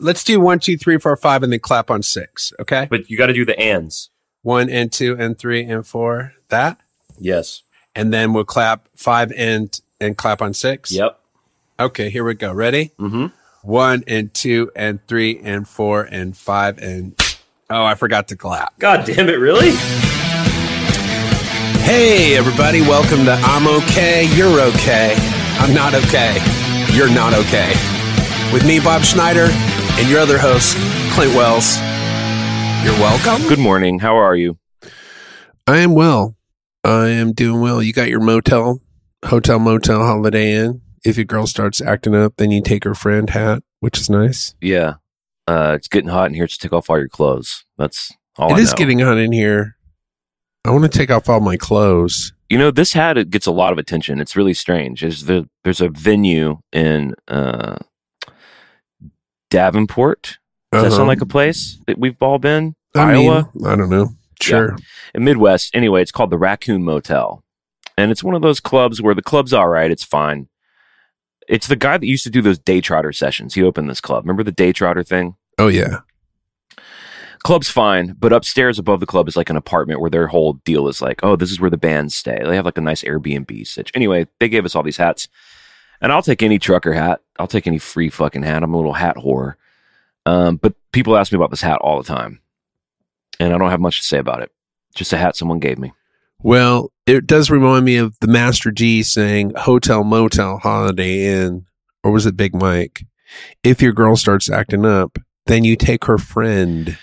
let's do one, two, three, four, five, and then clap on six. Okay. But you got to do the ands. One and two and three and four. That, Yes. and then we'll clap five and and clap on six. Yep. Okay. Here we go. Ready? Mm-hmm. One and two and three and four and five and oh, I forgot to clap. God damn it! Really? Hey, everybody, welcome to I'm Okay, You're Okay. I'm not okay. You're not okay. With me, Bob Schneider, and your other host, Clint Wells. You're welcome. Good morning. How are you? I am well. I am doing well. You got your motel, hotel, motel, holiday inn. If your girl starts acting up, then you take her friend hat, which is nice. Yeah. Uh, it's getting hot in here. Just take off all your clothes. That's all. It I is know. getting hot in here. I want to take off all my clothes. You know, this hat it gets a lot of attention. It's really strange. There's the there's a venue in uh, Davenport. Does that Uh-huh. sound like a place that we've all been? I Iowa, mean, I don't know. Sure. in Midwest. Anyway, it's called the Raccoon Motel, and it's one of those clubs where the club's all right. It's fine. It's the guy that used to do those Daytrotter sessions. He opened this club. Remember the Daytrotter thing? Oh yeah. club's fine, but upstairs above the club is like an apartment where their whole deal is like, oh, this is where the bands stay. They have like a nice Airbnb sitch. Anyway, they gave us all these hats, and I'll take any trucker hat. I'll take any free fucking hat. I'm a little hat whore. Um, but people ask me about this hat all the time, and I don't have much to say about it. Just a hat someone gave me. Well, it does remind me of the Master G saying hotel, motel, holiday inn, or was it Big Mike? If your girl starts acting up, then you take her friend.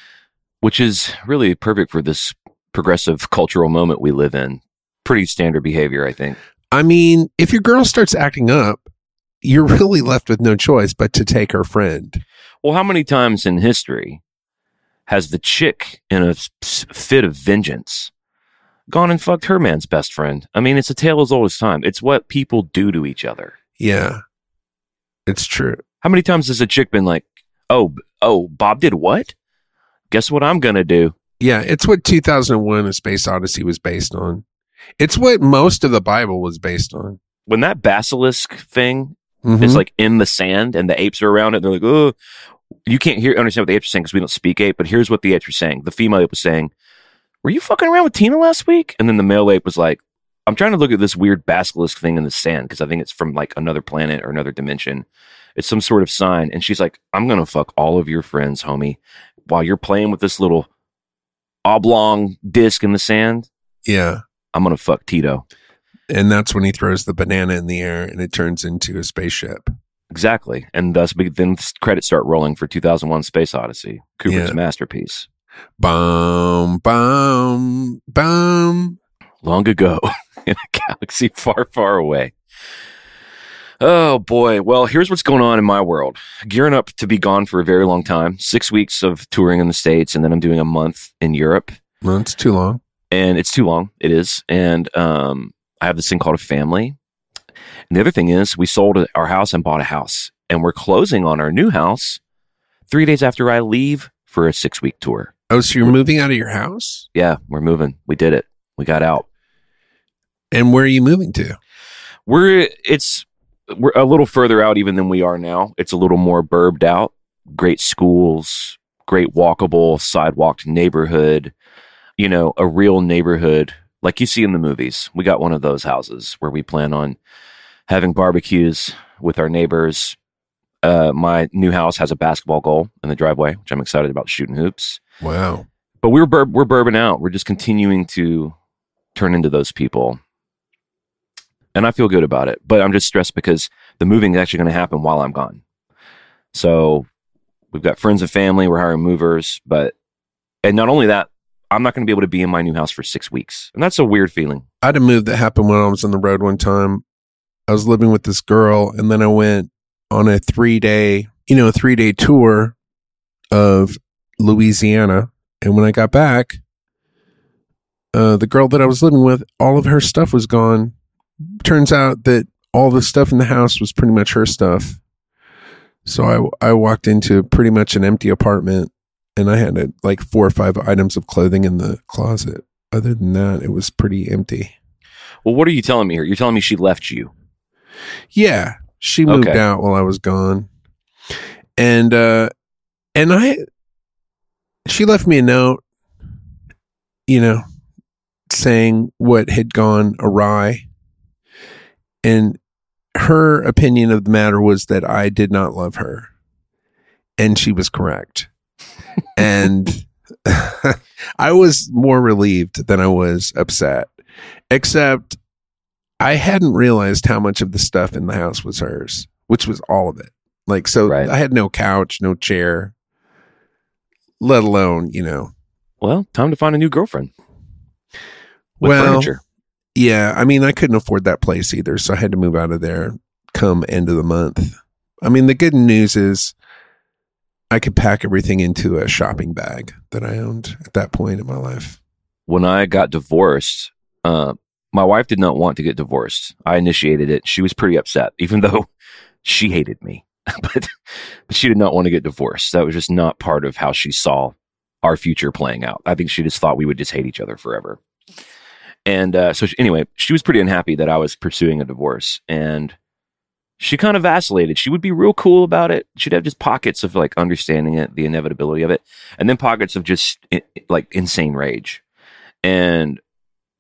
which is really perfect for this progressive cultural moment we live in. Pretty standard behavior, I think. I mean, if your girl starts acting up, you're really left with no choice but to take her friend. Well, how many times in history has the chick in a fit of vengeance gone and fucked her man's best friend? I mean, it's a tale as old as time. It's what people do to each other. Yeah, it's true. How many times has a chick been like, "Oh, oh, Bob did what? Guess what I'm gonna do." Yeah, it's what 2001 A Space Odyssey was based on. It's what most of the Bible was based on. When that basilisk thing Mhm. is like in the sand and the apes are around it, they're like, "Oh." You can't hear understand what the apes are saying because we don't speak ape. But here's what the apes are saying. The female ape was saying, "Were you fucking around with Tina last week?" And then the male ape was like, "I'm trying to look at this weird basilisk thing in the sand because I think it's from like another planet or another dimension. It's some sort of sign." And she's like, "I'm gonna fuck all of your friends, homie, while you're playing with this little oblong disc in the sand. yeah. I'm gonna fuck Tito." And that's when he throws the banana in the air and it turns into a spaceship. Exactly. And thus, then credits start rolling for 2001 Space Odyssey, Kubrick's Yeah. masterpiece. Bum, bum, bum. Long ago in a galaxy far, far away. Oh boy. Well, here's what's going on in my world. Gearing up to be gone for a very long time. Six weeks of touring in the States, and then I'm doing a month in Europe. Well, it's too long. And it's too long. It is. And um, I have this thing called a family. And the other thing is, we sold our house and bought a house, and we're closing on our new house three days after I leave for a six week tour. Oh, so you're moving out of your house? Yeah, we're moving. We did it. We got out. And where are you moving to? We're it's we're a little further out even than we are now. It's a little more burbed out. Great schools, great walkable, sidewalked neighborhood. You know, a real neighborhood like you see in the movies. We got one of those houses where we plan on having barbecues with our neighbors. Uh, my new house has a basketball goal in the driveway, which I'm excited about shooting hoops. Wow. But we're bur- we're bourbon out. We're just continuing to turn into those people, and I feel good about it. But I'm just stressed because the moving is actually going to happen while I'm gone. So we've got friends and family. We're hiring movers, but and not only that, I'm not going to be able to be in my new house for six weeks, and that's a weird feeling. I had a move that happened when I was on the road one time. I was living with this girl, and then I went on a three day, you know, three day tour of Louisiana. And when I got back, uh, the girl that I was living with, all of her stuff was gone. Turns out that all the stuff in the house was pretty much her stuff. So I I walked into pretty much an empty apartment, and I had uh, like four or five items of clothing in the closet. Other than that, it was pretty empty. Well, what are you telling me here? You're telling me she left you. Yeah, she moved Okay. out while I was gone, and uh, and I, she left me a note, you know, saying what had gone awry. And her opinion of the matter was that I did not love her. And she was correct. And I was more relieved than I was upset, except I hadn't realized how much of the stuff in the house was hers, which was all of it. Like, so Right. I had no couch, no chair, let alone, you know, Well, time to find a new girlfriend with well, furniture. yeah. I mean, I couldn't afford that place either. So I had to move out of there come end of the month. I mean, the good news is I could pack everything into a shopping bag that I owned at that point in my life. When I got divorced, uh, my wife did not want to get divorced. I initiated it. She was pretty upset, even though she hated me. but, but she did not want to get divorced. That was just not part of how she saw our future playing out. I think she just thought we would just hate each other forever. And uh, so, she, anyway, she was pretty unhappy that I was pursuing a divorce. And she kind of vacillated. She would be real cool about it. She'd have just pockets of like understanding it, the inevitability of it, and then pockets of just eh, eh, like insane rage. And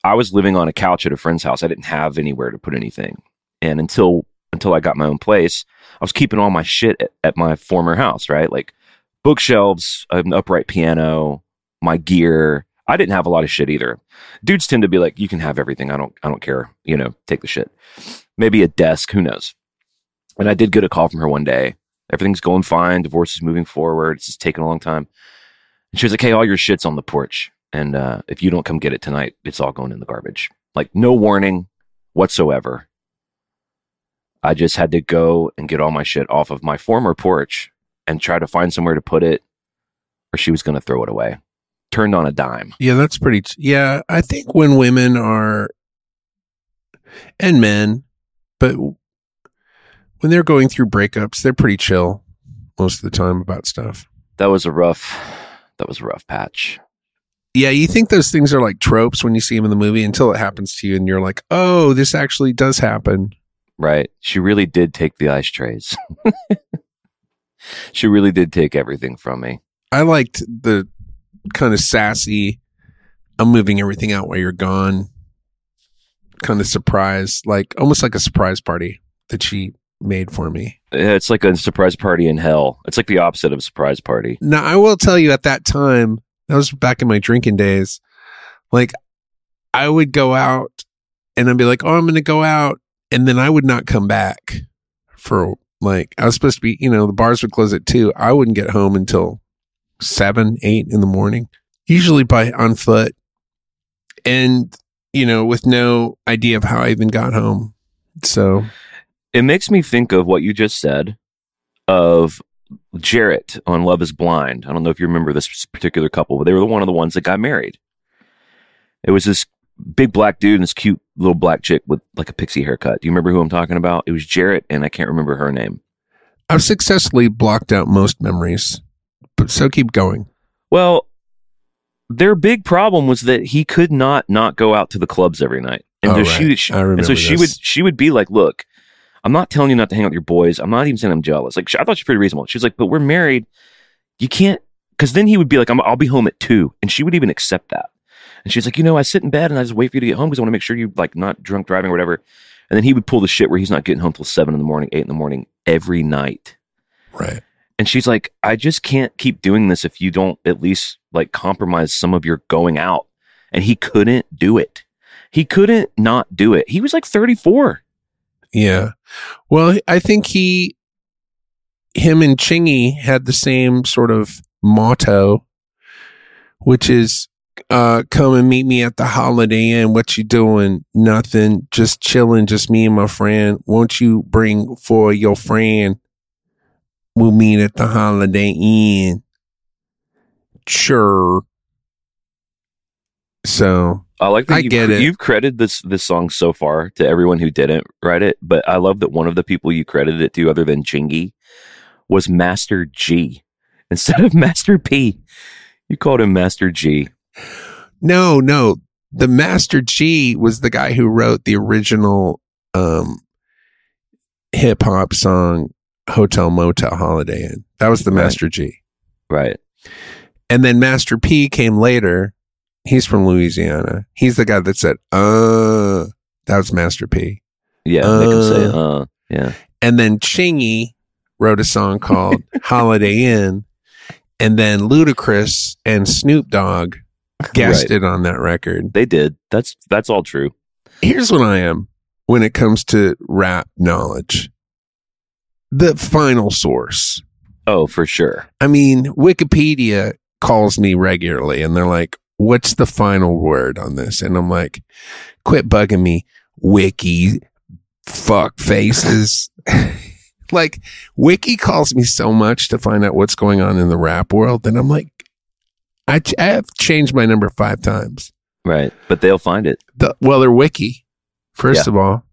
I was living on a couch at a friend's house. I didn't have anywhere to put anything. And until until I got my own place, I was keeping all my shit at, at my former house, right? Like bookshelves, an upright piano, my gear. I didn't have a lot of shit either. Dudes tend to be like, you can have everything. I don't I don't care. You know, take the shit. Maybe a desk, who knows? And I did get a call from her one day. Everything's going fine. Divorce is moving forward. It's just taking a long time. And she was like, Hey, all your shit's on the porch. And uh, if you don't come get it tonight, it's all going in the garbage. Like, no warning whatsoever. I just had to go and get all my shit off of my former porch and try to find somewhere to put it, or she was going to throw it away. Turned on a dime. Yeah, that's pretty. T- yeah, I think when women are, and men, but when they're going through breakups, they're pretty chill most of the time about stuff. That was a rough, that was a rough patch. Yeah, you think those things are like tropes when you see them in the movie until it happens to you, and you're like, oh, this actually does happen. Right. She really did take the ice trays. she really did take everything from me. I liked the kind of sassy, I'm moving everything out while you're gone kind of surprise, like almost like a surprise party that she made for me. It's like a surprise party in hell. It's like the opposite of a surprise party. Now, I will tell you at that time, that was back in my drinking days, like I would go out and I'd be like, oh, I'm going to go out. And then I would not come back for like, I was supposed to be, you know, the bars would close at two. I wouldn't get home until seven, eight in the morning, usually by on foot. And, you know, with no idea of how I even got home. So, It makes me think of what you just said of Jarrett on Love is Blind. I don't know if you remember this particular couple, but they were one of the ones that got married. It was this big black dude and this cute little black chick with like a pixie haircut. Do you remember who I'm talking about? It was Jarrett, and I can't remember her name. I've successfully blocked out most memories, but so keep going. Well, their big problem was that he could not not go out to the clubs every night, and Oh, so right. she, I remember and so she this. would she would be like, "Look, I'm not telling you not to hang out with your boys. I'm not even saying I'm jealous. Like, I thought she was pretty reasonable. She was like, but we're married. You can't, because then he would be like, I'm, I'll be home at two, and she would even accept that. And she's like, you know, I sit in bed and I just wait for you to get home because I want to make sure you're like not drunk driving or whatever. And then he would pull the shit where he's not getting home till seven in the morning, eight in the morning every night. Right. And she's like, I just can't keep doing this if you don't at least like compromise some of your going out. And he couldn't do it. He couldn't not do it. He was like 34. Yeah. Well, I think he, him and Chingy had the same sort of motto, which is, uh, come and meet me at the Holiday Inn. What you doing? Nothing. Just chilling. Just me and my friend. Won't you bring for your friend? We'll meet at the Holiday Inn. Sure. So I like that I you've, get it. you've credited this this song so far to everyone who didn't write it, but I love that one of the people you credited it to, other than Chingy, was Master G instead of Master P. You called him Master G. No, no. The Master G was the guy who wrote the original um hip hop song Hotel Motel Holiday Inn. That was the Right. Master G. Right. And then Master P came later. He's from Louisiana. He's the guy that said, uh, that was Master P. Yeah. make him say, uh, yeah. And then Chingy wrote a song called Holiday Inn. And then Ludacris and Snoop Dogg guessed Right. it on that record. They did. That's that's all true. Here's what I am when it comes to rap knowledge the final source. Oh, for sure. I mean, Wikipedia calls me regularly and they're like, what's the final word on this? And I'm like, quit bugging me, wiki fuck faces. like, wiki calls me so much to find out what's going on in the rap world And I'm like, I, ch- I have changed my number five times. Right. But they'll find it. The, well, they're wiki, first Yeah. of all.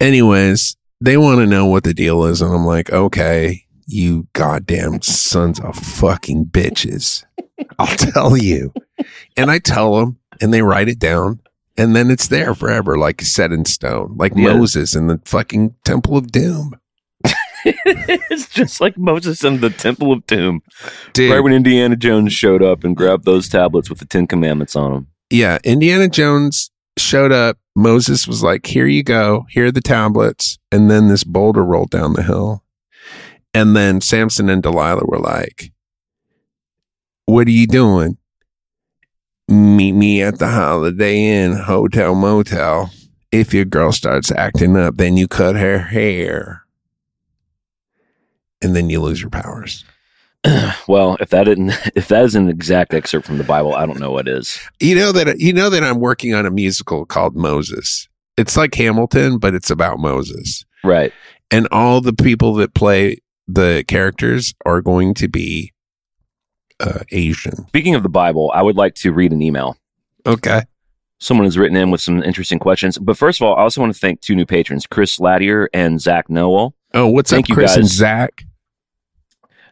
Anyways, they want to know what the deal is. And I'm like, okay, you goddamn sons of fucking bitches. I'll tell you. And I tell them, and they write it down. And then it's there forever, like set in stone, like Yeah. Moses in the fucking Temple of Doom. it's just like Moses in the Temple of Doom. Dude, Right when Indiana Jones showed up and grabbed those tablets with the Ten Commandments on them. yeah, Indiana Jones showed up. Moses was like, Here you go. Here are the tablets. And then this boulder rolled down the hill. And then Samson and Delilah were like, What are you doing? Meet me at the Holiday Inn Hotel Motel. If your girl starts acting up, then you cut her hair. And then you lose your powers. Well, if that didn't, if that is an exact excerpt from the Bible, I don't know what is. You know that you know that I'm working on a musical called Moses. It's like Hamilton, but it's about Moses. Right. And all the people that play the characters are going to be uh, Asian. Speaking of the Bible, I would like to read an email. Okay. Someone has written in with some interesting questions. But first of all, I also want to thank two new patrons, Chris Latier and Zach Noel. Oh, what's Thank up, you, Chris and. Zach?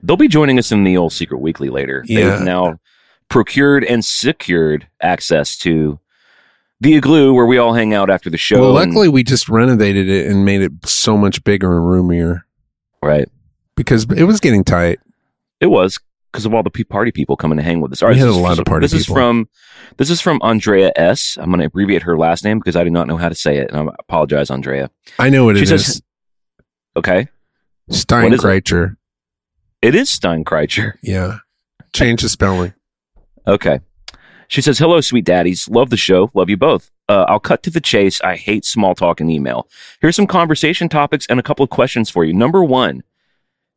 They'll be joining us in the old Secret Weekly later. Yeah. They've now procured and secured access to the igloo where we all hang out after the show. well, luckily we just renovated it and made it so much bigger and roomier right. Because it was getting tight. It was because of all the party people coming to hang with us. All We had this a is- lot of party This is from this is from Andrea S. I'm going to abbreviate her last name because I do not know how to say it, and I apologize, Andrea. I know what She it says- is. Okay, Stein what is it? It is Steinkreicher. Yeah. Change the spelling. Okay. She says, Hello, sweet daddies. Love the show. Love you both. Uh, I'll cut to the chase. I hate small talk and email. Here's some conversation topics and a couple of questions for you. Number one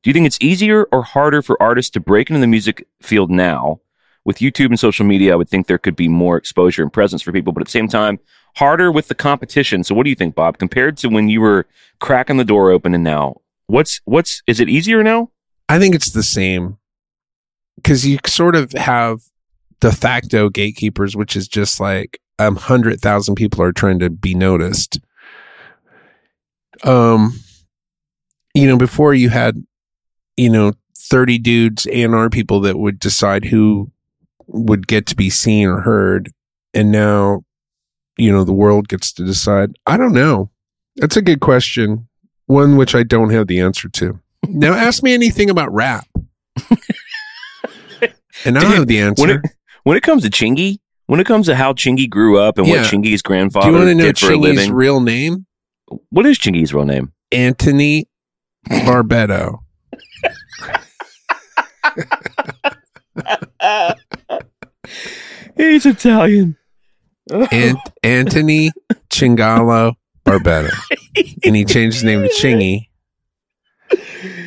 Do you think it's easier or harder for artists to break into the music field now? With YouTube and social media, I would think there could be more exposure and presence for people, but at the same time, harder with the competition. So, what do you think, Bob, compared to when you were cracking the door open and now? What's, what's, is it easier now? I think it's the same because you sort of have de facto gatekeepers, which is just like a hundred thousand people are trying to be noticed. Um, you know, before you had, you know, thirty dudes and our people that would decide who would get to be seen or heard, and now, you know, the world gets to decide. I don't know. That's a good question, one which I don't have the answer to. Now ask me anything about rap. and I don't have the answer. when it when it comes to Chingy, when it comes to how Chingy grew up and Yeah. what Chingy's grandfather Do you want to know did for a Chingy's living, real name? what is Chingy's real name? Anthony Barbetto. He's Italian. Ant- Anthony Chingalo Barbetto. And he changed his name to Chingy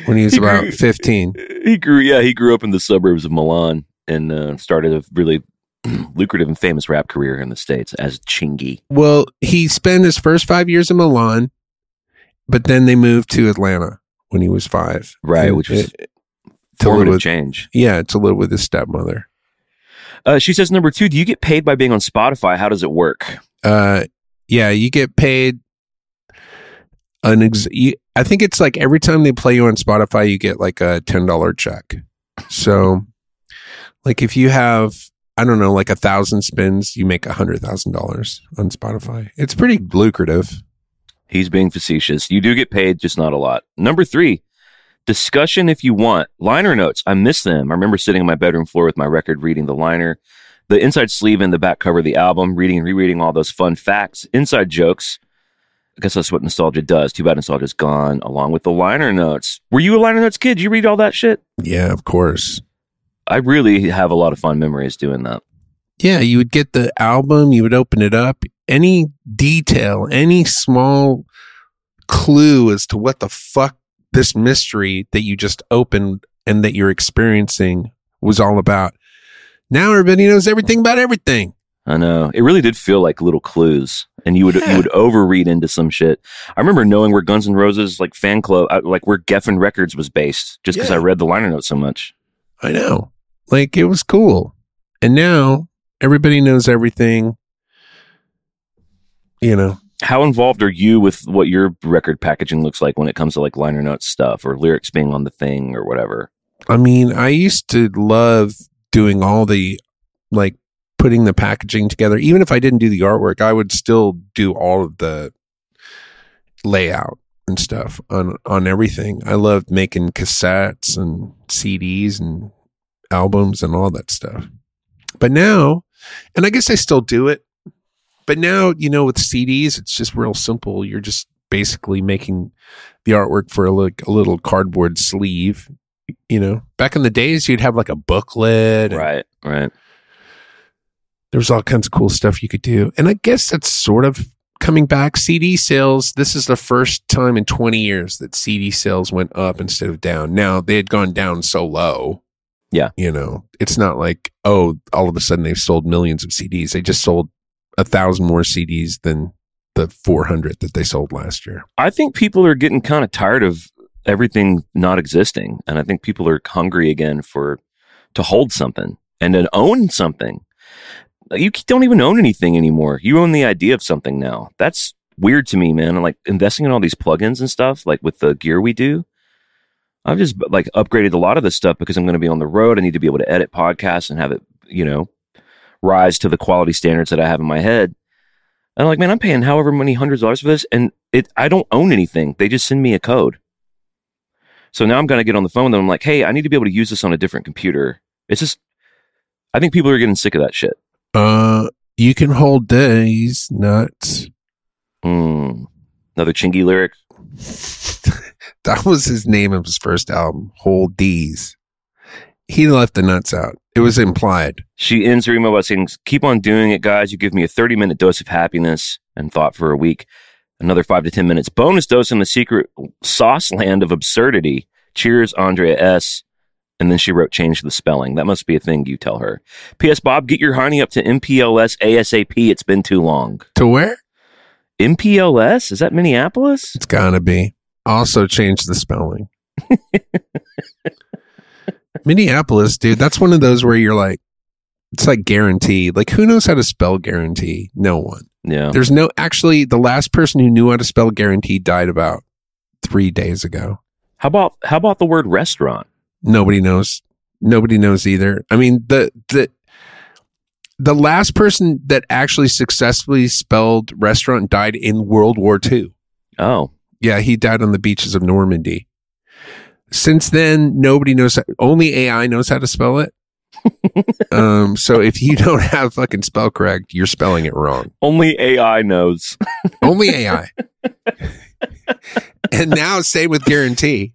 when he was He about grew- 15. He grew, yeah, he grew up in the suburbs of Milan and uh, started a really lucrative and famous rap career in the states as Chingy. Well, he spent his first five years in Milan, but then they moved to Atlanta when he was five. Right, And which was it- Formative with, change. yeah, to live with his stepmother. Uh, she says, number two, do you get paid by being on Spotify? How does it work? Uh, yeah, you get paid an ex- you, I think it's like every time they play you on Spotify, you get like a ten dollar check. So, like if you have, I don't know, like a thousand spins, you make a hundred thousand dollars on Spotify. It's pretty lucrative. He's being facetious. You do get paid, just not a lot. Number three, Discussion if you want. Liner notes. I miss them. I remember sitting on my bedroom floor with my record reading the liner, the inside sleeve and the back cover of the album, reading and rereading all those fun facts, inside jokes. I guess that's what nostalgia does. Too bad nostalgia's gone, along with the liner notes. Were you a liner notes kid? Did you read all that shit? Yeah, of course. I really have a lot of fun memories doing that. Yeah, you would get the album, you would open it up. Any detail, any small clue as to what the fuck this mystery that you just opened and that you're experiencing was all about. Now everybody knows everything about everything. I know. It really did feel like little clues. And you would Yeah. you would overread into some shit. I remember knowing where Guns N' Roses like fan club uh, like where Geffen Records was based just because Yeah. I read the liner notes so much. I know. Like it was cool. And now everybody knows everything. You know, How involved are you with what your record packaging looks like when it comes to like liner notes stuff or lyrics being on the thing or whatever? I mean, I used to love doing all the like putting the packaging together. Even if I didn't do the artwork, I would still do all of the layout and stuff on on everything. I loved making cassettes and CDs and albums and all that stuff. But now, and I guess I still do it. But now, you know, with CDs, it's just real simple. You're just basically making the artwork for a, like a little cardboard sleeve you know, back in the days, you'd have like a booklet. Right, right. There was all kinds of cool stuff you could do. And I guess that's sort of coming back. CD sales, this is the first time in 20 years that CD sales went up instead of down. Now, they had gone down so low. Yeah. You know, it's not like, oh, all of a sudden they've sold millions of CDs. They just sold a thousand more CDs than the 400 that they sold last year. I think people are getting kind of tired of everything not existing, and I think people are hungry again for to hold something and to own something. You don't even own anything anymore. You own the idea of something now. That's weird to me, man. I'm Like investing in all these plugins and stuff, like with the gear we do. I've just like upgraded a lot of this stuff because I'm going to be on the road. I need to be able to edit podcasts and have it, you know, rise to the quality standards that I have in my head. And I'm like, man, I'm paying however many hundreds of dollars for this, and it I don't own anything. They just send me a code. So now I'm gonna get on the phone them. I'm like, hey, I need to be able to use this on a different computer. It's just, I think people are getting sick of that shit. Uh, you can hold days, nuts. Mm. Another chingy lyric. that was his name of his first album, Whole D's. He left the nuts out. It was implied. She ends her email by saying, Keep on doing it, guys. You give me a 30 minute dose of happiness and thought for a week. Another five to 10 minutes. Bonus dose in the secret sauce land of absurdity. Cheers, Andrea S. And then she wrote, Change the spelling. That must be a thing you tell her. P.S. Bob, get your honey up to MPLS ASAP. It's been too long. To where? MPLS? Is that Minneapolis? It's gotta be. Also change the spelling. Minneapolis, dude, that's one of those where you're like, it's like guarantee. Like, who knows how to spell guarantee? No one. Yeah. There's no, actually, the last person who knew how to spell guarantee died about three days ago. How about how about the word restaurant? Nobody knows. Nobody knows either. I mean, the, the, the last person that actually successfully spelled restaurant died in World War II. Oh, Yeah, he died on the beaches of Normandy. Since then, nobody knows. Only AI knows how to spell it. um, so if you don't have fucking spell correct, you're spelling it wrong. only AI knows. Only AI. and now same with guarantee.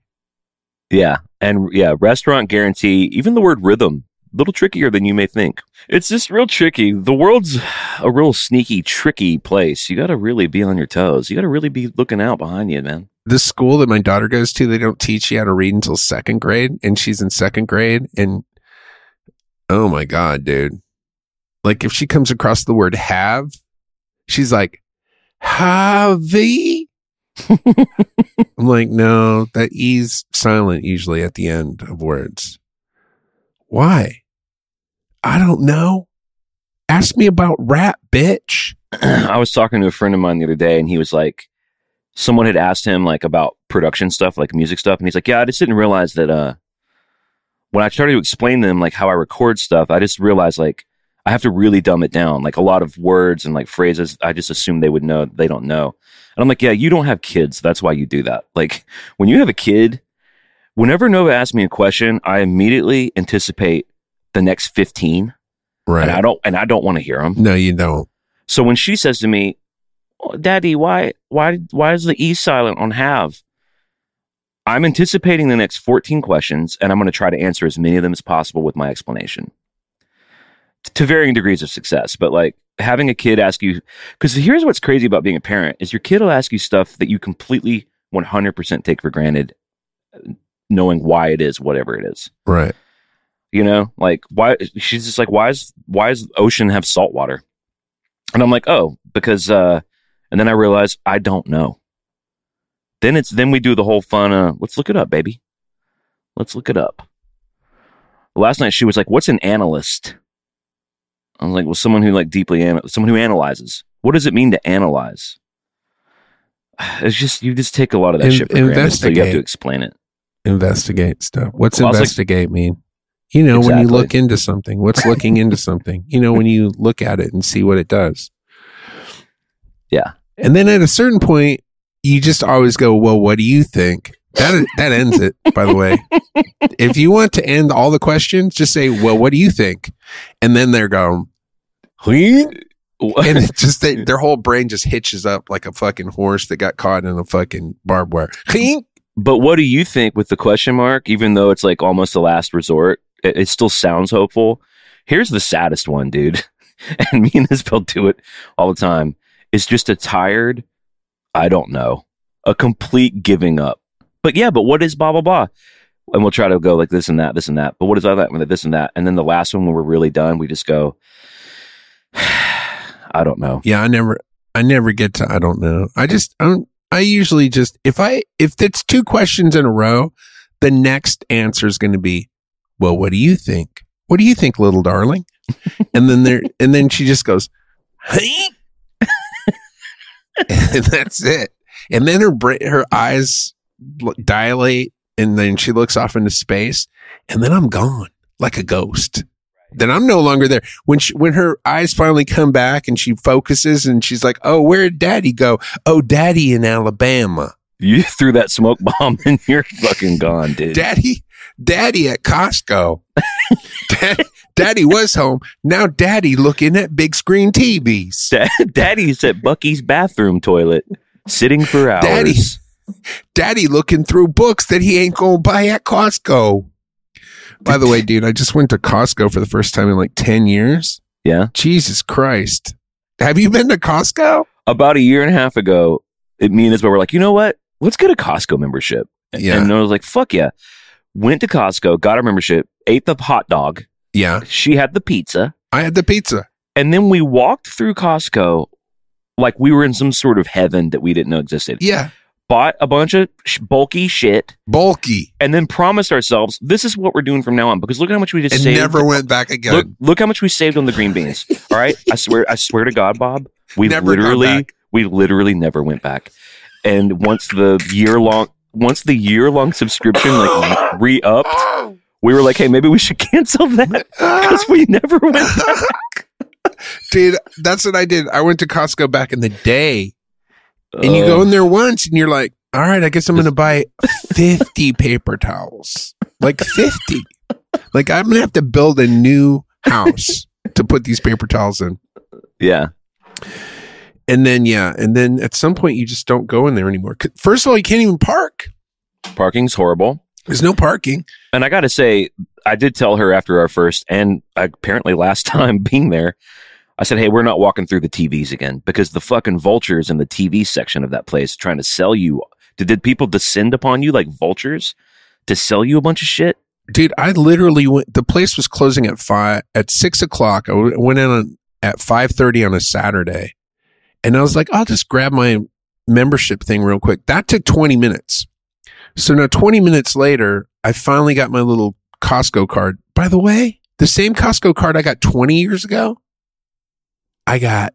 yeah, and yeah, restaurant guarantee. Even the word rhythm, little trickier than you may think. It's just real tricky. The world's a real sneaky, tricky place. You got to really be on your toes. You got to really be looking out behind you, man. The school that my daughter goes to, they don't teach you how to read until second grade, and she's in second grade. And oh my god, dude! Like if she comes across the word "have," she's like, "Have." I'm like, no, that E's silent usually at the end of words. Why? I don't know. Ask me about rap, bitch. I was talking to a friend of mine the other day, and he was like, someone had asked him like about production stuff, like music stuff, and he's like, "Yeah, I just didn't realize that." uh When I started to explain to them like how I record stuff, I just realized like I have to really dumb it down. Like a lot of words and like phrases, I just assume they would know. They don't know, and I'm like, "Yeah, you don't have kids. That's why you do that." Like when you have a kid. Whenever Nova asks me a question, I immediately anticipate the next 15 Right. and I don't and I don't want to hear them. no, you don't. So when she says to me, "Oh, "Daddy, why why why is the E silent on have?" I'm anticipating the next 14 questions and I'm going to try to answer as many of them as possible with my explanation. T- To varying degrees of success, but like having a kid ask you cuz here's what's crazy about being a parent is your kid will ask you stuff that you completely 100% take for granted knowing why it is whatever it is. Right. You know, like why she's just like, why is why is ocean have salt water? And I'm like, oh, because uh and then I realize I don't know. Then it's then we do the whole fun uh let's look it up, baby. Let's look it up. Last night she was like, What's an analyst? I was like, Well, someone who like deeply someone who analyzes. What does it mean to analyze? It's just you just take a lot of that In- shit for granted, so you have to explain it. Investigate stuff. What's Well, I was like- investigate mean? You know, when you look into something, what's looking into something? You know, when you look at it and see what it does. Yeah. And then at a certain point, you just always go, "Well, what do you think?" That that ends it. By the way, if you want to end all the questions, just say, "Well, what do you think?" And then they're going, "Huh?" and it just they, their whole brain just hitches up like a fucking horse that got caught in a fucking barbed wire. But what do you think with the question mark? Even though it's like almost the last resort, it, it still sounds hopeful. Here's the saddest one, dude. and me and this Isabel do it all the time. It's just a tired, I don't know, a complete giving up. But yeah, but what is blah, blah, blah? And we'll try to go like this and that, this and that. But what is all that? This and that. And then the last one when we're really done, we just go, I don't know. Yeah, I never, I never get to. I don't know. I just, I'm, I usually just if I if it's two questions in a row, the next answer is going to be, well, what do you think? What do you think, little darling? and then there, and then she just goes, hey, and that's it. And then her her eyes dilate, and then she looks off into space, and then I'm gone like a ghost. Then I'm no longer there. When she, when her eyes finally come back and she focuses and she's like, "Oh, where did Daddy go? Oh, Daddy in Alabama. You threw that smoke bomb and you're fucking gone, dude. Daddy, Daddy at Costco. Dad, Daddy was home. Now Daddy looking at big screen TVs. Da- Daddy's at Buc-ee's bathroom toilet, sitting for hours. Daddy. Daddy looking through books that he ain't gonna buy at Costco. By the way, dude, I just went to Costco for the first time in like 10 years. Yeah. Jesus Christ. Have you been to Costco? About a year and a half ago, it, me and Isabel were like, you know what? Let's get a Costco membership. Yeah. And I was like, fuck yeah. Went to Costco, got our membership, ate the hot dog. Yeah. She had the pizza. I had the pizza. And then we walked through Costco like we were in some sort of heaven that we didn't know existed. Yeah. Bought a bunch of sh- bulky shit Bulky. and then promised ourselves this is what we're doing from now on because look at how much we just And saved. never went back again. Look, look how much we saved on the green beans. All right, I swear, I swear to God, Bob, we Never literally, we literally never went back. And once the year long, once the year long subscription like re upped, we were like, hey, maybe we should cancel that because we never went back. Dude, that's what I did. I went to Costco back in the day. And you Uh, go in there once and you're like, all right, I guess I'm going to buy 50 paper towels. Like 50. Like I'm going to have to build a new house to put these paper towels in. yeah, And then, yeah. And then at some point, you just don't go in there anymore. First of all, you can't even park. parking's horrible. There's no parking. And I got to say, I did tell her after our first and apparently last time being there, I said, hey, we're not walking through the TVs again because the fucking vultures in the TV section of that place trying to sell you. Did, did people descend upon you like vultures to sell you a bunch of shit? Dude, I literally went, the place was closing at five, at six o'clock. I went in on, at 5.30 on a Saturday. And I was like, I'll just grab my membership thing real quick. That took 20 minutes. So now 20 minutes later, I finally got my little Costco card. By the way, the same Costco card I got 20 years ago, I got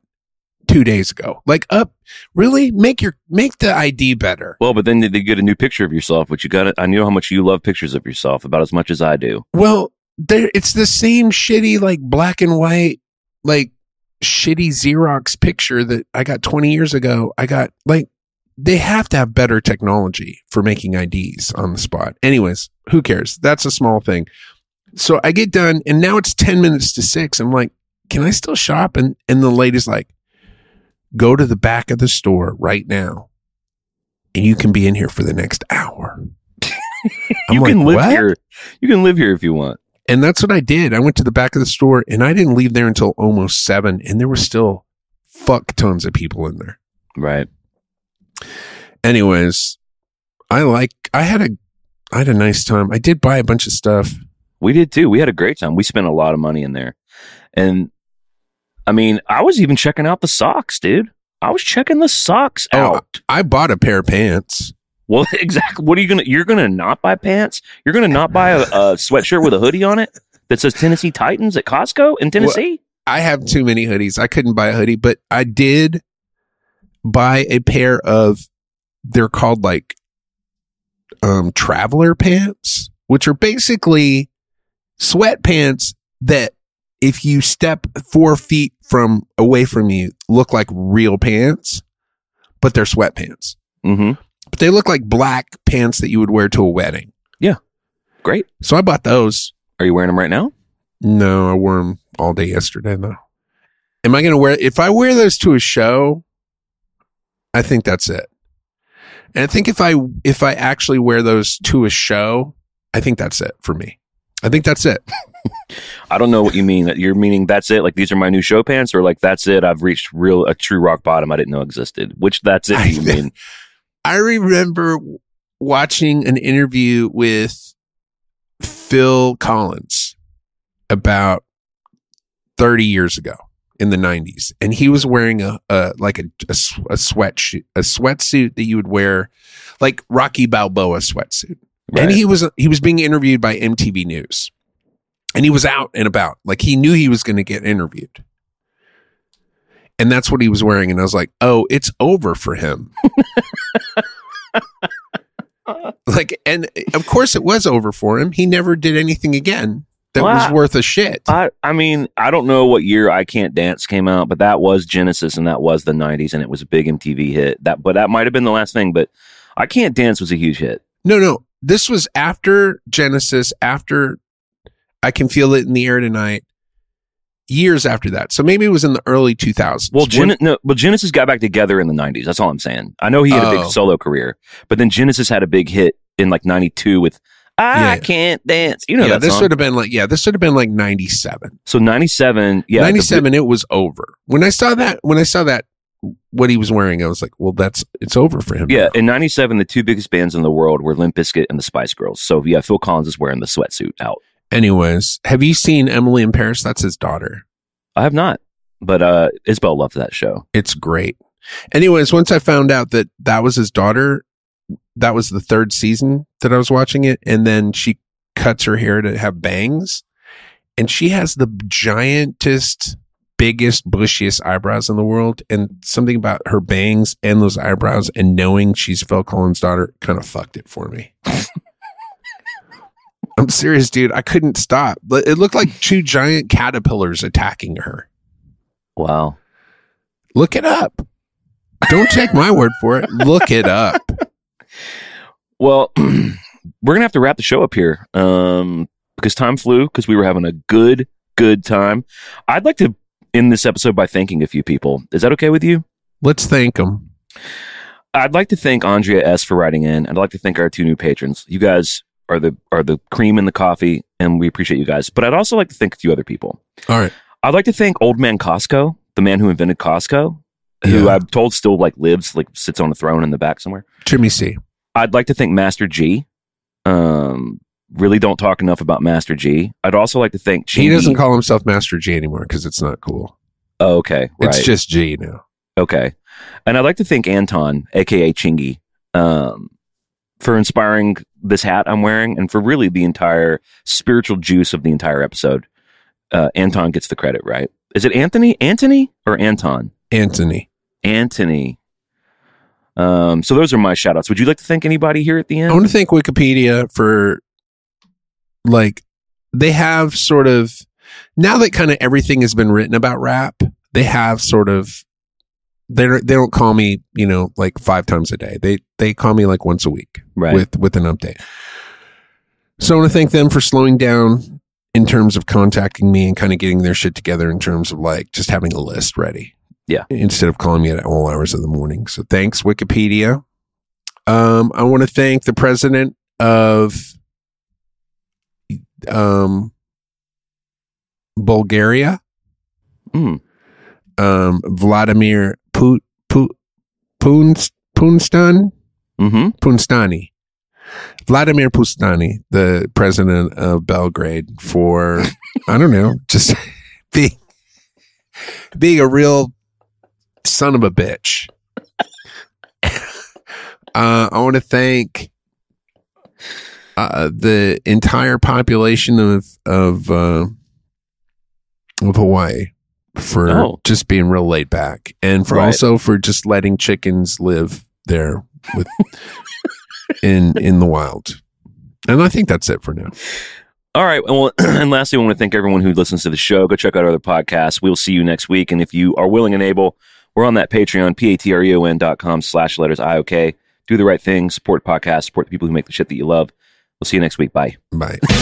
two days ago. Like up, really make your, make the ID better. Well, but then they get a new picture of yourself, which you got. It. I know how much you love pictures of yourself about as much as I do. Well, there, it's the same shitty, like black and white, like shitty Xerox picture that I got 20 years ago. I got like they have to have better technology for making IDs on the spot. Anyways, who cares? That's a small thing. So I get done and now it's 10 minutes to six. I'm like, can I still shop? And, and the lady's like, go to the back of the store right now and you can be in here for the next hour. You like, can live "What?" here. You can live here if you want. And that's what I did. I went to the back of the store and I didn't leave there until almost seven and there were still fuck tons of people in there. Right. anyways, I like I had a I had a nice time. I did buy a bunch of stuff. We did too. We had a great time. We spent a lot of money in there. And I mean, I was even checking out the socks, dude. I was checking the socks Oh, out. I bought a pair of pants. Well, exactly. What are you gonna? You're gonna not buy pants? You're gonna not buy a, a sweatshirt with a hoodie on it that says Tennessee Titans at Costco in Tennessee? I have too many hoodies. I couldn't buy a hoodie, but I did buy a pair of they're called like um traveler pants, which are basically sweatpants that if you step four feet from away from you look like real pants, but they're sweatpants. Mm-hmm. But they look like black pants that you would wear to a wedding. Yeah. Great. So I bought those. Are you wearing them right now? No, I wore them all day yesterday though. Am I going to wear if I wear those to a show? I think that's it. And I think if I if I actually wear those to a show, I think that's it for me. I think that's it. I don't know what you mean. That You're meaning that's it? Like these are my new show pants, or like that's it? I've reached real a true rock bottom I didn't know existed. Which that's it? do you mean? I remember watching an interview with Phil Collins about 30 years ago in the 90s and he was wearing a, a like a, a, a sweatshirt a sweatsuit that you would wear like Rocky Balboa sweatsuit and he was he was being interviewed by MTV News. And he was out and about. Like he knew he was going to get interviewed. And that's what he was wearing. And I was like oh it's over for him. Like and of course it was over for him. He never did anything again that Well, was I- worth a shit. I, I mean, I don't know what year I Can't Dance came out, but that was Genesis and that was the 90s and it was a big MTV hit. That but that might have been the last thing, but I Can't Dance was a huge hit. no no this was after genesis after i can feel it in the air tonight years after that so maybe it was in the early 2000s Well, When- no, well, Genesis got back together in the 90s. That's all I'm saying. I know he had a Oh. big solo career, but then Genesis had a big hit in like 92 with I Yeah. Can't Dance. You know yeah this would have been like yeah this would have been like 97 so 97, yeah. the- 97 it was over when i saw that when i saw that what he was wearing i was like well that's it's over for him yeah, now. in 97, the two biggest bands in the world were Limp Bizkit and the Spice Girls. So, yeah, Phil Collins is wearing the sweatsuit out. anyways have you seen emily in paris that's his daughter I have not, but uh, Isabel loved that show. it's great anyways once i found out that that was his daughter that was the third season that i was watching it and then she cuts her hair to have bangs and she has the giantest biggest bushiest eyebrows in the world and something about her bangs and those eyebrows and knowing she's phil collins daughter kind of fucked it for me i'm serious dude i couldn't stop but it looked like two giant caterpillars attacking her Wow. Look it up. Don't take my word for it. Look it up. Well, we're gonna have to wrap the show up here um, because time flew because we were having a good, good time. I'd like to end this episode by thanking a few people. Is that okay with you? Let's thank them. I'd like to thank Andrea S for writing in. I'd like to thank our two new patrons. You guys are the are the cream in the coffee, and we appreciate you guys. But I'd also like to thank a few other people. All right. I'd like to thank Old Man Costco, the man who invented Costco, who Yeah. I'm told still like lives, like sits on a throne in the back somewhere. Jimmy C. I'd like to thank Master G. Um, really don't talk enough about Master G. I'd also like to thank He doesn't call himself Master G anymore because it's not cool. Oh, okay, right. It's just G now. okay. And I'd like to thank Anton, aka Chingy, um, for inspiring this hat I'm wearing and for really the entire spiritual juice of the entire episode. Uh, Anton gets the credit, right? Is it Anthony? Anthony or Anton? Anthony. Anthony. Um, so those are my shout outs. Would you like to thank anybody here at the end? I want to thank Wikipedia for like they have sort of now that kind of everything has been written about rap, they have sort of they they don't call me, you know, like five times a day. They they call me like once a week Right. with with an update. So I want to thank them for slowing down in terms of contacting me and kind of getting their shit together in terms of like just having a list ready. Yeah. Instead of calling me at all hours of the morning. So thanks, Wikipedia. Um, I want to thank the president of um Bulgaria, Mm. um, Vladimir Pu- Pu- Punst- Punstan, Mm-hmm. Punstani. Vladimir Pustani, the president of Belgrade, for I don't know, just being being a real son of a bitch. uh, I want to thank uh, the entire population of of uh, of Hawaii for Oh. just being real laid back, and for Right. also for just letting chickens live there with in in the wild. And I think that's it for now. All right. Well, and lastly, I want to thank everyone who listens to the show. Go check out our other podcasts. We'll see you next week. And if you are willing and able, we're on that Patreon, P-A-T-R-E-O-N dot com slash letters I-O-K. Do the right thing. Support the podcast. Support the people who make the shit that you love. We'll see you next week. Bye. Bye.